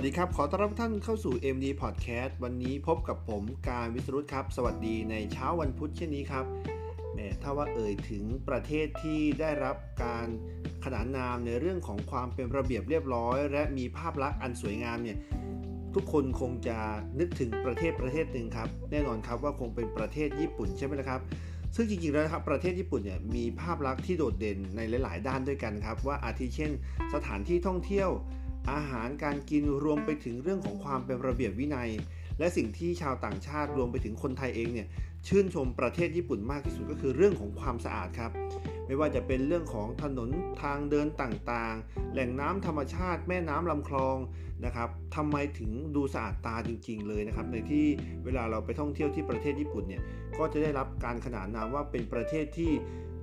วัสดีครับ ขอต้อนรับท่านเข้าสู่ MD Podcast วันนี้พบกับผมการวิสรุตครับ สวัสดีในเช้าวันพุธเช่นนี้ครับแหมถ้าว่าเอ่ยถึงประเทศที่ได้รับการขนานนามในเรื่องของความเป็นระเบียบเรียบร้อย และมีภาพลักษณ์อันสวยงามเนี่ยทุกคนคงจะนึกถึงประเทศประเทศหนึ่งครับ แน่นอนครับว่าคงเป็นประเทศญี่ปุ่นใช่ไหมล่ะครับซึ่งจริงๆแล้วครับประเทศญี่ปุ่นเนี่ยมีภาพลักษณ์ที่โดดเด่นในหลาย ๆ ด้านด้วยกันครับว่าอาทิเช่น สถานที่ท่องเที่ยว อาหารการกินรวมไปถึงเรื่องของความเป็นระเบียบวินัย และสิ่งที่ชาวต่างชาติรวมไปถึงคนไทยเองเนี่ยชื่นชมประเทศญี่ปุ่นมากที่สุดก็คือเรื่องของความสะอาดครับ ไม่ว่าจะเป็นเรื่องของถนนทางเดินต่างๆ แหล่งน้ำธรรมชาติแม่น้ำลำคลองนะครับทำไมถึงดูสะอาดตาจริง ๆ เลยนะครับ ในที่เวลาเราไปท่องเที่ยวที่ประเทศญี่ปุ่นเนี่ยก็จะได้รับการขนานนามว่าเป็นประเทศที่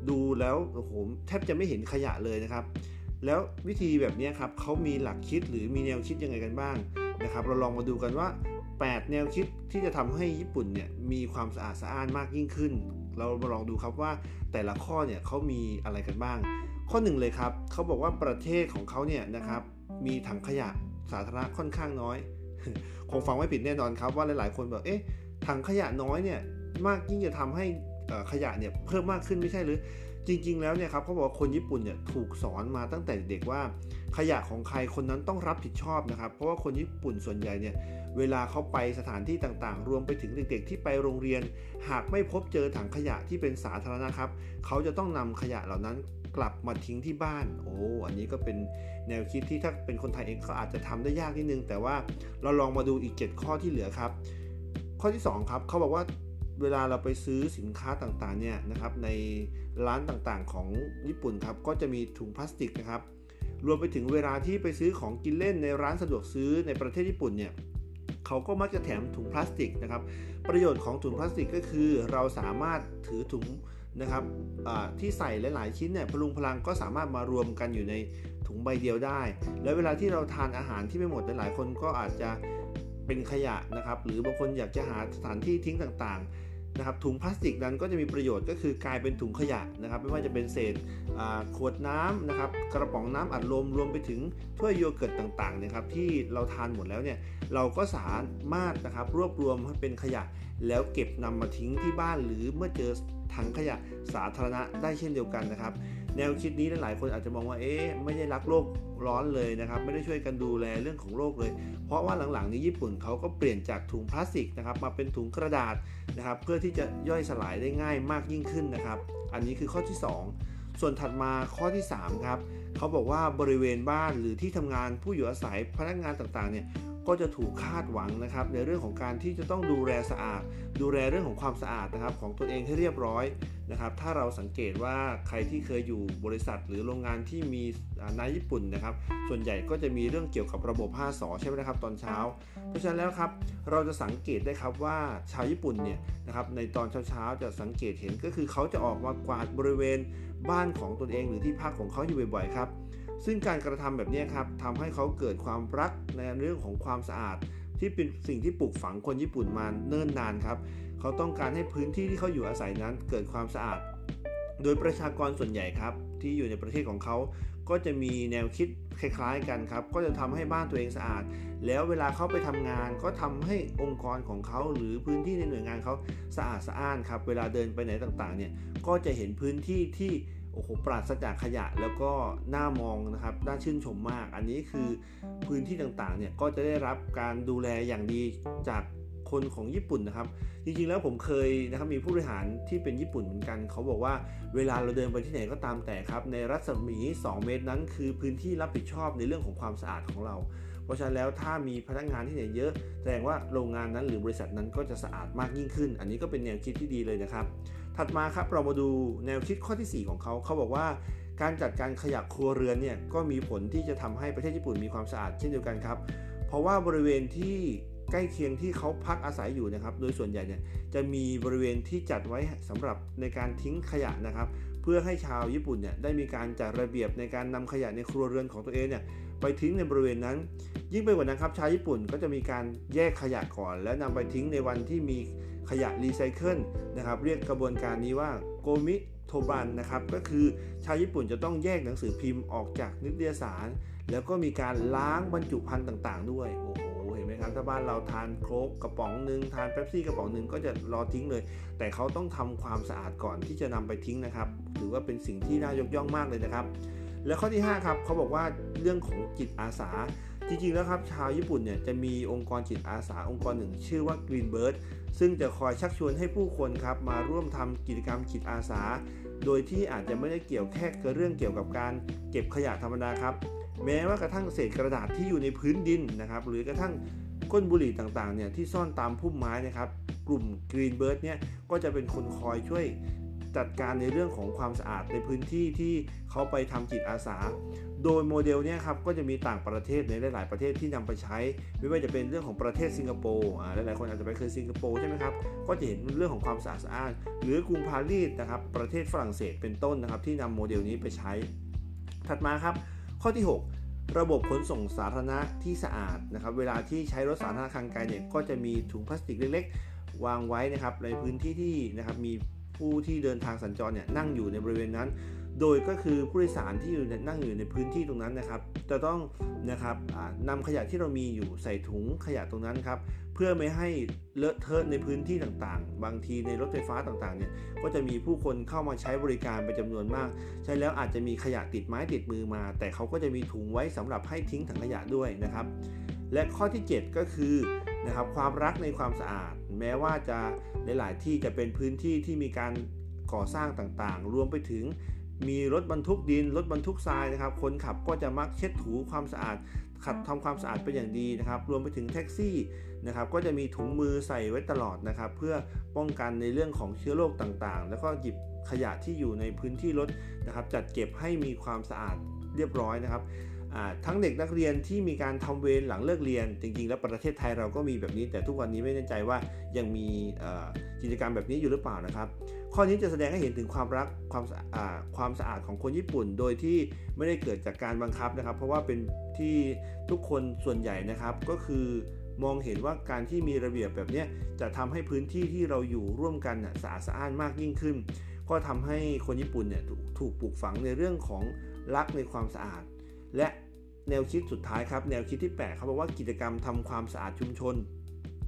ดูแล้วโอ้โหแทบจะไม่เห็นขยะเลยนะครับ แล้ววิธีแบบนี้ครับเขามีหลักคิดหรือมีแนวคิดยังไงกันบ้างนะครับ เราลองมาดูกันว่า 8 แนวคิดที่จะทำให้ญี่ปุ่นเนี่ยมีความสะอาดสะอ้านมากยิ่งขึ้น เรามาลองดูครับว่าแต่ละข้อเนี่ยเขามีอะไรกันบ้าง ข้อหนึ่งเลยครับเขาบอกว่าประเทศของเขาเนี่ยนะครับมีถังขยะสาธารณะค่อนข้างน้อย คงฟังไม่ผิดแน่นอนครับว่าหลาย ๆ คนบอกเอ๊ะถังขยะน้อยเนี่ยมากยิ่งจะทำให้ขยะเนี่ยเพิ่มมากขึ้นไม่ใช่หรือ จริง ๆ แล้วเนี่ยครับเขาบอกว่าคนญี่ปุ่นเนี่ยถูกสอนมาตั้งแต่เด็กว่า ขยะของใครคนนั้นต้องรับผิดชอบนะครับ เพราะว่าคนญี่ปุ่นส่วนใหญ่เนี่ยเวลาเขาไปสถานที่ต่างๆ รวมไปถึงเด็ก ๆ ที่ไปโรงเรียน หากไม่พบเจอถังขยะที่เป็นสาธารณะครับเขาจะต้องนำขยะเหล่านั้นกลับมาทิ้งที่บ้าน โอ้ อันนี้ก็เป็นแนวคิดที่ถ้าเป็นคนไทยเองเขาอาจจะทำได้ยากนิดนึง แต่ว่าเราลองมาดูอีก 7 ข้อที่เหลือครับ ข้อที่ 2 ครับเขาบอกว่า เวลาเราไปซื้อสินค้าต่างๆเนี่ยนะครับในร้านต่างๆของญี่ปุ่นครับก็จะมีถุงพลาสติกนะครับ รวมไปถึงเวลาที่ไปซื้อของกินเล่นในร้านสะดวกซื้อในประเทศญี่ปุ่นเนี่ยเขาก็มักจะแถมถุงพลาสติกนะครับ ประโยชน์ของถุงพลาสติกก็คือเราสามารถถือถุงนะครับที่ใส่หลายๆชิ้นเนี่ยพลุงพลังก็สามารถมารวมกันอยู่ในถุงใบเดียวได้ แล้วเวลาที่เราทานอาหารที่ไม่หมดหลายๆคนก็อาจจะเป็นขยะนะครับ หรือบางคนอยากจะหาสถานที่ทิ้งต่างๆ นะครับถุงพลาสติกนั้นก็จะมีประโยชน์ก็คือกลายเป็นถุงขยะนะครับ ไม่ว่าจะเป็นเศษขวดน้ำนะครับกระป๋องน้ำอัดลมรวมไปถึงถ้วยโยเกิร์ตต่างๆนะครับที่เราทานหมดแล้วเนี่ยเราก็สามารถนะครับรวบรวมให้เป็นขยะ แล้วเก็บนำมาทิ้งที่บ้านหรือเมื่อเจอถังขยะสาธารณะได้เช่นเดียวกันนะครับ แนวคิดนี้หลายคนอาจจะมองว่าเอ๊ะไม่ได้รักโลกร้อนเลยนะครับ ไม่ได้ช่วยกันดูแลเรื่องของโลกเลย เพราะว่าหลังๆนี้ญี่ปุ่นเขาก็เปลี่ยนจากถุงพลาสติกนะครับมาเป็นถุงกระดาษนะครับเพื่อที่จะย่อยสลายได้ง่ายมากยิ่งขึ้นนะครับ อันนี้คือข้อที่ 2 ส่วนถัดมาข้อที่ 3 ครับเขาบอกว่าบริเวณบ้านหรือที่ทำงานผู้อยู่อาศัยพนักงานต่างๆเนี่ย ก็จะถูกคาดหวังนะครับ ในเรื่องของการที่จะต้องดูแลสะอาด ดูแลเรื่องของความสะอาดนะครับ ของตัวเองให้เรียบร้อยนะครับ ถ้าเราสังเกตว่าใครที่เคยอยู่บริษัทหรือโรงงานที่มีนายญี่ปุ่นนะครับ ส่วนใหญ่ก็จะมีเรื่องเกี่ยวกับระบบ5สอใช่ไหมนะครับตอนเช้า เพราะฉะนั้นแล้วครับเราจะสังเกตได้ครับว่าชาวญี่ปุ่นเนี่ยนะครับในตอนเช้าๆจะสังเกตเห็นก็คือเขาจะออกมากวาดบริเวณบ้านของตนเองหรือที่พักของเขาอยู่บ่อยๆครับ ซึ่งการกระทำแบบนี้ครับทำให้เขาเกิดความรักในเรื่องของความสะอาด ที่เป็นสิ่งที่ปลูกฝังคนญี่ปุ่นมาเนิ่นนานครับเขาต้องการให้พื้นที่ที่เขาอยู่อาศัยนั้นเกิดความสะอาด โดยประชากรส่วนใหญ่ครับ ที่อยู่ในประเทศของเขาก็จะมีแนวคิดคล้ายๆกันครับ ก็จะทำให้บ้านตัวเองสะอาด แล้วเวลาเขาไปทำงานก็ทำให้องค์กรของเขาหรือพื้นที่ในหน่วยงานเขาสะอาดสะอ้านครับ เวลาเดินไปไหนต่างๆเนี่ย ก็จะเห็นพื้นที่ที่ โอ้โหปราศจากขยะแล้วก็น่ามองนะครับน่าชื่นชมมาก อันนี้คือพื้นที่ต่างๆเนี่ยก็จะได้รับการดูแลอย่างดีจากคนของญี่ปุ่นนะครับ จริงๆแล้วผมเคยนะครับมีผู้บริหารที่เป็นญี่ปุ่นเหมือนกัน เขาบอกว่าเวลาเราเดินไปที่ไหนก็ตามแต่ครับ ในรัศมี 2 เมตรนั้น คือพื้นที่รับผิดชอบในเรื่องของความสะอาดของเรา เพราะฉะนั้นแล้วถ้ามีพนักงานที่ไหนเยอะ แสดงว่าโรงงานนั้นหรือบริษัทนั้นก็จะสะอาดมากยิ่งขึ้น อันนี้ก็เป็นแนวคิดที่ดีเลยนะครับ ถัดมาครับเรามาดูแนวคิดข้อที่ 4 ของเขา เขาบอกว่าการจัดการขยะครัวเรือนเนี่ยก็มีผลที่จะทำให้ประเทศญี่ปุ่นมีความสะอาดเช่นเดียวกันครับ เพราะว่าบริเวณที่ใกล้เคียงที่เขาพักอาศัยอยู่นะครับ โดยส่วนใหญ่เนี่ยจะมีบริเวณที่จัดไว้สำหรับในการทิ้งขยะนะครับ เพื่อให้ชาวญี่ปุ่นเนี่ยได้มีการจัดระเบียบในการนำขยะในครัวเรือนของตัวเองเนี่ยไปทิ้งในบริเวณนั้น ยิ่งไปกว่านั้นครับชาวญี่ปุ่นก็จะมีการแยกขยะก่อน แล้วนำไปทิ้งในวันที่มี ขยะรีไซเคิลนะครับเรียกกระบวนการนี้ว่าごみ当番นะครับก็คือชาวญี่ปุ่นจะต้องแยกหนังสือพิมพ์ออกจากนิตยสาร แล้วก็มีการล้างบรรจุภัณฑ์ต่างๆ ด้วยโอ้โหเห็นไหมครับถ้าบ้านเราทานโค้กกระป๋องหนึ่งทานเป๊ปซี่กระป๋องหนึ่งก็จะรอทิ้งเลย แต่เขาต้องทำความสะอาดก่อนที่จะนำไปทิ้งนะครับถือว่าเป็นสิ่งที่น่ายกย่องมากเลยนะครับ และข้อที่ 5 ครับเขาบอกว่าเรื่องของจิตอาสา จริงๆแล้วครับชาวญี่ปุ่นเนี่ยจะมีองค์กรจิตอาสาองค์กรหนึ่ง ชื่อว่า Greenbird ซึ่งจะคอยชักชวนให้ผู้คนครับมาร่วมทำกิจกรรมจิตอาสา โดยที่อาจจะไม่ได้เกี่ยวแค่กับเรื่องเกี่ยวกับการเก็บขยะธรรมดาครับ แม้ว่ากระทั่งเศษกระดาษที่อยู่ในพื้นดินนะครับ หรือกระทั่งก้นบุหรี่ต่างๆเนี่ยที่ซ่อนตามพุ่มไม้นะครับ กลุ่ม Greenbird เนี่ยก็จะเป็นคนคอยช่วย จัดการในเรื่องของความสะอาดในพื้นที่ที่เขาไปทำจิตอาสา โดยโมเดลเนี่ยครับก็จะมีต่างประเทศในหลาย ๆ ประเทศที่นำไปใช้ ไม่ว่าจะเป็นเรื่องของประเทศสิงคโปร์อ่าหลาย ๆ คนอาจจะไปเคยสิงคโปร์ใช่ไหมครับก็จะเห็นเรื่องของความสะอาดสะอานหรือกรุงปารีสนะครับประเทศฝรั่งเศสเป็นต้นนะครับที่นำโมเดลนี้ไปใช้ ถัดมาครับ ข้อที่ 6ระบบขนส่งสาธารณะที่สะอาดนะครับ เวลาที่ใช้รถสาธารณะทางไกลเนี่ยก็จะมีถุงพลาสติกเล็กๆ วางไว้นะครับในพื้นที่ที่นะครับมี ผู้ที่เดินทางสัญจรเนี่ยนั่งอยู่ในบริเวณนั้น โดยก็คือผู้โดยสารที่อยู่นั่งอยู่ในพื้นที่ตรงนั้นนะครับ จะต้องนะครับนำขยะที่เรามีอยู่ใส่ถุงขยะตรงนั้นครับเพื่อไม่ให้เลอะเทอะในพื้นที่ต่างๆ บางทีในรถไฟฟ้าต่างๆเนี่ยก็จะมีผู้คนเข้ามาใช้บริการเป็นจำนวนมาก ใช้แล้วอาจจะมีขยะติดไม้ติดมือมา แต่เขาก็จะมีถุงไว้สำหรับให้ทิ้งถังขยะด้วยนะครับ และข้อที่ 7 ก็คือ นะครับความรักในความสะอาด แม้ว่าจะหลาย ๆ ที่จะเป็นพื้นที่ที่มีการก่อสร้างต่างๆ รวมไปถึงมีรถบรรทุกดิน รถบรรทุกทรายนะครับ คนขับก็จะมักเช็ดถูความสะอาด ขัดทำความสะอาดเป็นอย่างดีนะครับ รวมไปถึงแท็กซี่นะครับ ก็จะมีถุงมือใส่ไว้ตลอดนะครับ เพื่อป้องกันในเรื่องของเชื้อโรคต่างๆ แล้วก็หยิบขยะที่อยู่ในพื้นที่รถนะครับ จัดเก็บให้มีความสะอาดเรียบร้อยนะครับ ทั้งเด็กนักเรียนที่มีการทำเวรหลังเลิกเรียน จริงๆ แล้วประเทศไทยเราก็มีแบบนี้ แต่ทุกวันนี้ไม่แน่ใจว่ายังมีกิจกรรมแบบนี้อยู่หรือเปล่านะครับ ข้อนี้จะแสดงให้เห็นถึงความรักความความสะอาดของคนญี่ปุ่น โดยที่ไม่ได้เกิดจากการบังคับนะครับ เพราะว่าเป็นที่ทุกคนส่วนใหญ่นะครับก็คือมองเห็นว่าการที่มีระเบียบแบบนี้จะทำให้พื้นที่ที่เราอยู่ร่วมกันสะอาดสะอ้านมากยิ่งขึ้น ก็ทำให้คนญี่ปุ่นเนี่ยถูกปลูกฝังในเรื่องของรักในความสะอาด และ แนวคิดสุดท้ายครับแนวคิดที่ 8เขาบอกว่ากิจกรรมทำความสะอาดชุมชน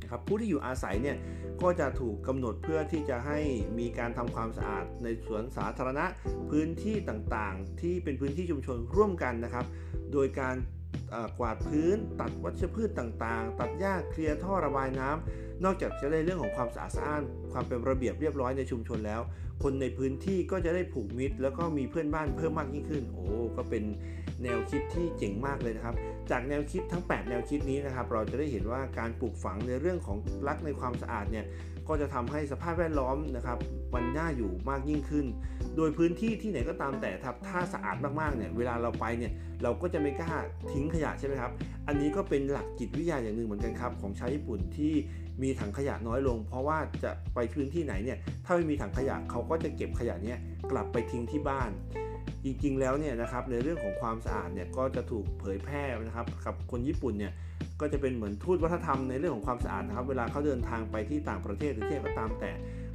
นะครับผู้ที่อยู่อาศัยเนี่ยก็จะถูกกำหนดเพื่อที่จะให้มีการทำความสะอาดในสวนสาธารณะพื้นที่ต่างๆ ที่เป็นพื้นที่ชุมชนร่วมกันนะครับ โดยการกวาดพื้น ตัดวัชพืชต่างๆ ตัดหญ้าเคลียร์ท่อระบายน้ำ นอกจากจะได้เรื่องของความสะอาดสะอ้าน ความเป็นระเบียบเรียบร้อยในชุมชนแล้ว คนในพื้นที่ก็จะได้ผูกมิตร แล้วก็มีเพื่อนบ้านเพิ่มมากยิ่งขึ้น โอ้ก็เป็นแนวคิดที่เจ๋งมากเลยนะครับ จากแนวคิดทั้ง 8 แนวคิดนี้นะครับ เราจะได้เห็นว่าการปลูกฝังในเรื่องของรักในความสะอาดเนี่ย ก็จะทำให้สภาพแวดล้อมนะครับมันน่าอยู่มากยิ่งขึ้น โดยพื้นที่ที่ไหนก็ตามแต่ครับถ้าสะอาดมากๆเนี่ยเวลาเราไปเนี่ยเราก็จะไม่กล้าทิ้งขยะใช่ไหมครับ อันนี้ก็เป็นหลักจิตวิทยาอย่างหนึ่งเหมือนกันครับของชาวญี่ปุ่นที่มีถังขยะน้อยลง เพราะว่าจะไปพื้นที่ไหนเนี่ยถ้าไม่มีถังขยะเขาก็จะเก็บขยะนี้กลับไปทิ้งที่บ้าน จริงๆแล้วเนี่ยนะครับในเรื่องของความสะอาดเนี่ยก็จะถูกเผยแพร่นะครับกับคนญี่ปุ่นเนี่ยก็จะเป็นเหมือนทูตวัฒนธรรมในเรื่องของความสะอาดนะครับ เวลาเขาเดินทางไปที่ต่างประเทศหรือที่ไหนก็ตามแต่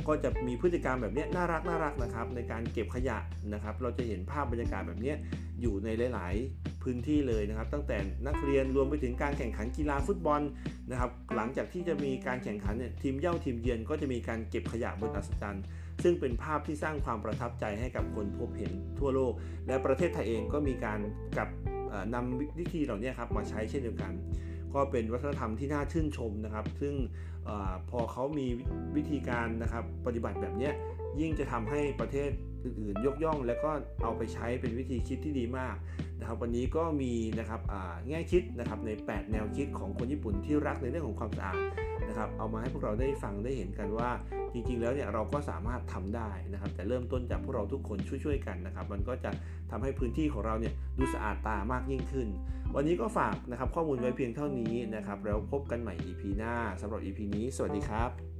ก็จะมีพฤติกรรมแบบนี้น่ารักน่ารักนะครับ ในการเก็บขยะนะครับ เราจะเห็นภาพบรรยากาศแบบนี้อยู่ในหลาย ๆ พื้นที่เลยนะครับ ตั้งแต่นักเรียนรวมไปถึงการแข่งขันกีฬาฟุตบอลนะครับ หลังจากที่จะมีการแข่งขันเนี่ยทีมเย่าทีมเยือนก็จะมีการเก็บขยะบนอัศจรรย์ ซึ่งเป็นภาพที่สร้างความประทับใจให้กับคนพบเห็นทั่วโลก และประเทศไทยเองก็มีการกับนำวิธีเหล่านี้ครับมาใช้เช่นเดียวกัน ก็เป็นวัฒนธรรมที่น่าชื่นชมนะครับ ซึ่งอพอเขามีวิธีการนะครับปฏิบัติแบบนี้ ยิ่งจะทำให้ประเทศอื่นๆ ยกย่อง และก็เอาไปใช้เป็นวิธีคิดที่ดีมากนะครับวันนี้ก็มีนะครับแง่คิดนะครับใน 8 แนวคิดของคนญี่ปุ่นที่รักในเรื่องของความสะอาดนะครับเอามาให้พวกเราได้ฟังได้เห็นกันว่า จริงๆ แล้วเนี่ยเราก็สามารถทำได้นะครับ แต่เริ่มต้นจากพวกเราทุกคนช่วยๆกันนะครับ มันก็จะทำให้พื้นที่ของเราเนี่ยดูสะอาดตามากยิ่งขึ้น วันนี้ก็ฝากนะครับข้อมูลไว้เพียงเท่านี้นะครับแล้วพบกันใหม่ EP หน้าสำหรับ EP นี้ สวัสดีครับ